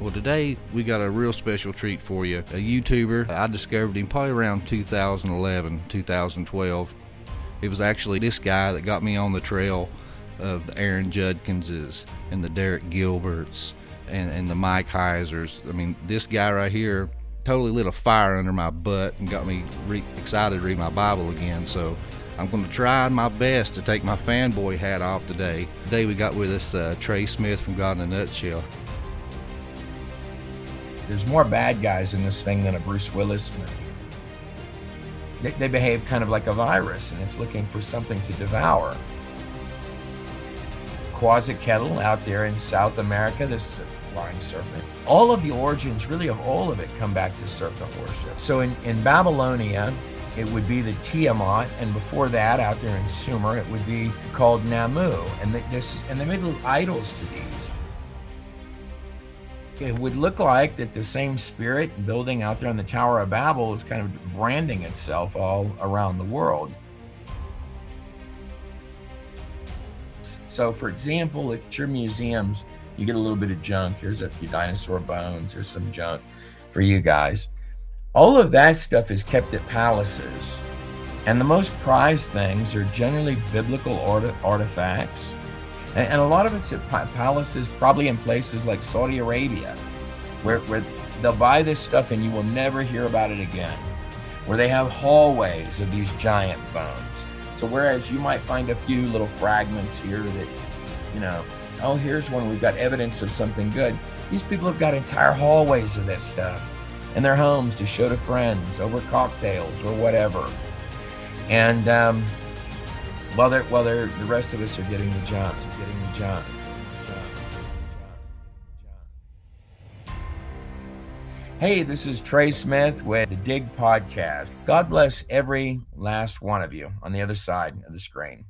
Well, today we got a real special treat for you. A YouTuber, I discovered him probably around 2011, 2012. It was actually this guy that got me on the trail of the Aaron Judkinses and the Derek Gilberts and, and the Mike Heisers. I mean, this guy right here totally lit a fire under my butt and got me re- excited to read my Bible again. So I'm going to try my best to take my fanboy hat off today. Today we got with us uh, Trey Smith from God in a Nutshell. There's more bad guys in this thing than a Bruce Willis movie. They, they behave kind of like a virus and it's looking for something to devour. Quetzalcoatl out there in South America, this flying serpent. All of the origins, really, of all of it come back to serpent worship. So in, in Babylonia, it would be the Tiamat, and before that, out there in Sumer, it would be called Namu, and the, this and they made little idols to these. It would look like that the same spirit building out there on the Tower of Babel is kind of branding itself all around the world. So, for example, at your museums, you get a little bit of junk. Here's a few dinosaur bones. Here's some junk for you guys. All of that stuff is kept at palaces. And the most prized things are generally biblical artifacts. And, a lot of it's at palaces, probably in places like Saudi Arabia, where, where they'll buy this stuff and you will never hear about it again. Where they have hallways of these giant bones. So, whereas you might find a few little fragments here that, you know, oh, here's one, we've got evidence of something good. These people have got entire hallways of this stuff in their homes to show to friends over cocktails or whatever. And um, while they're while they're the rest of us are getting the job, getting the job. Hey, this is Trey Smith with the Dig Podcast. God bless every last one of you on the other side of the screen.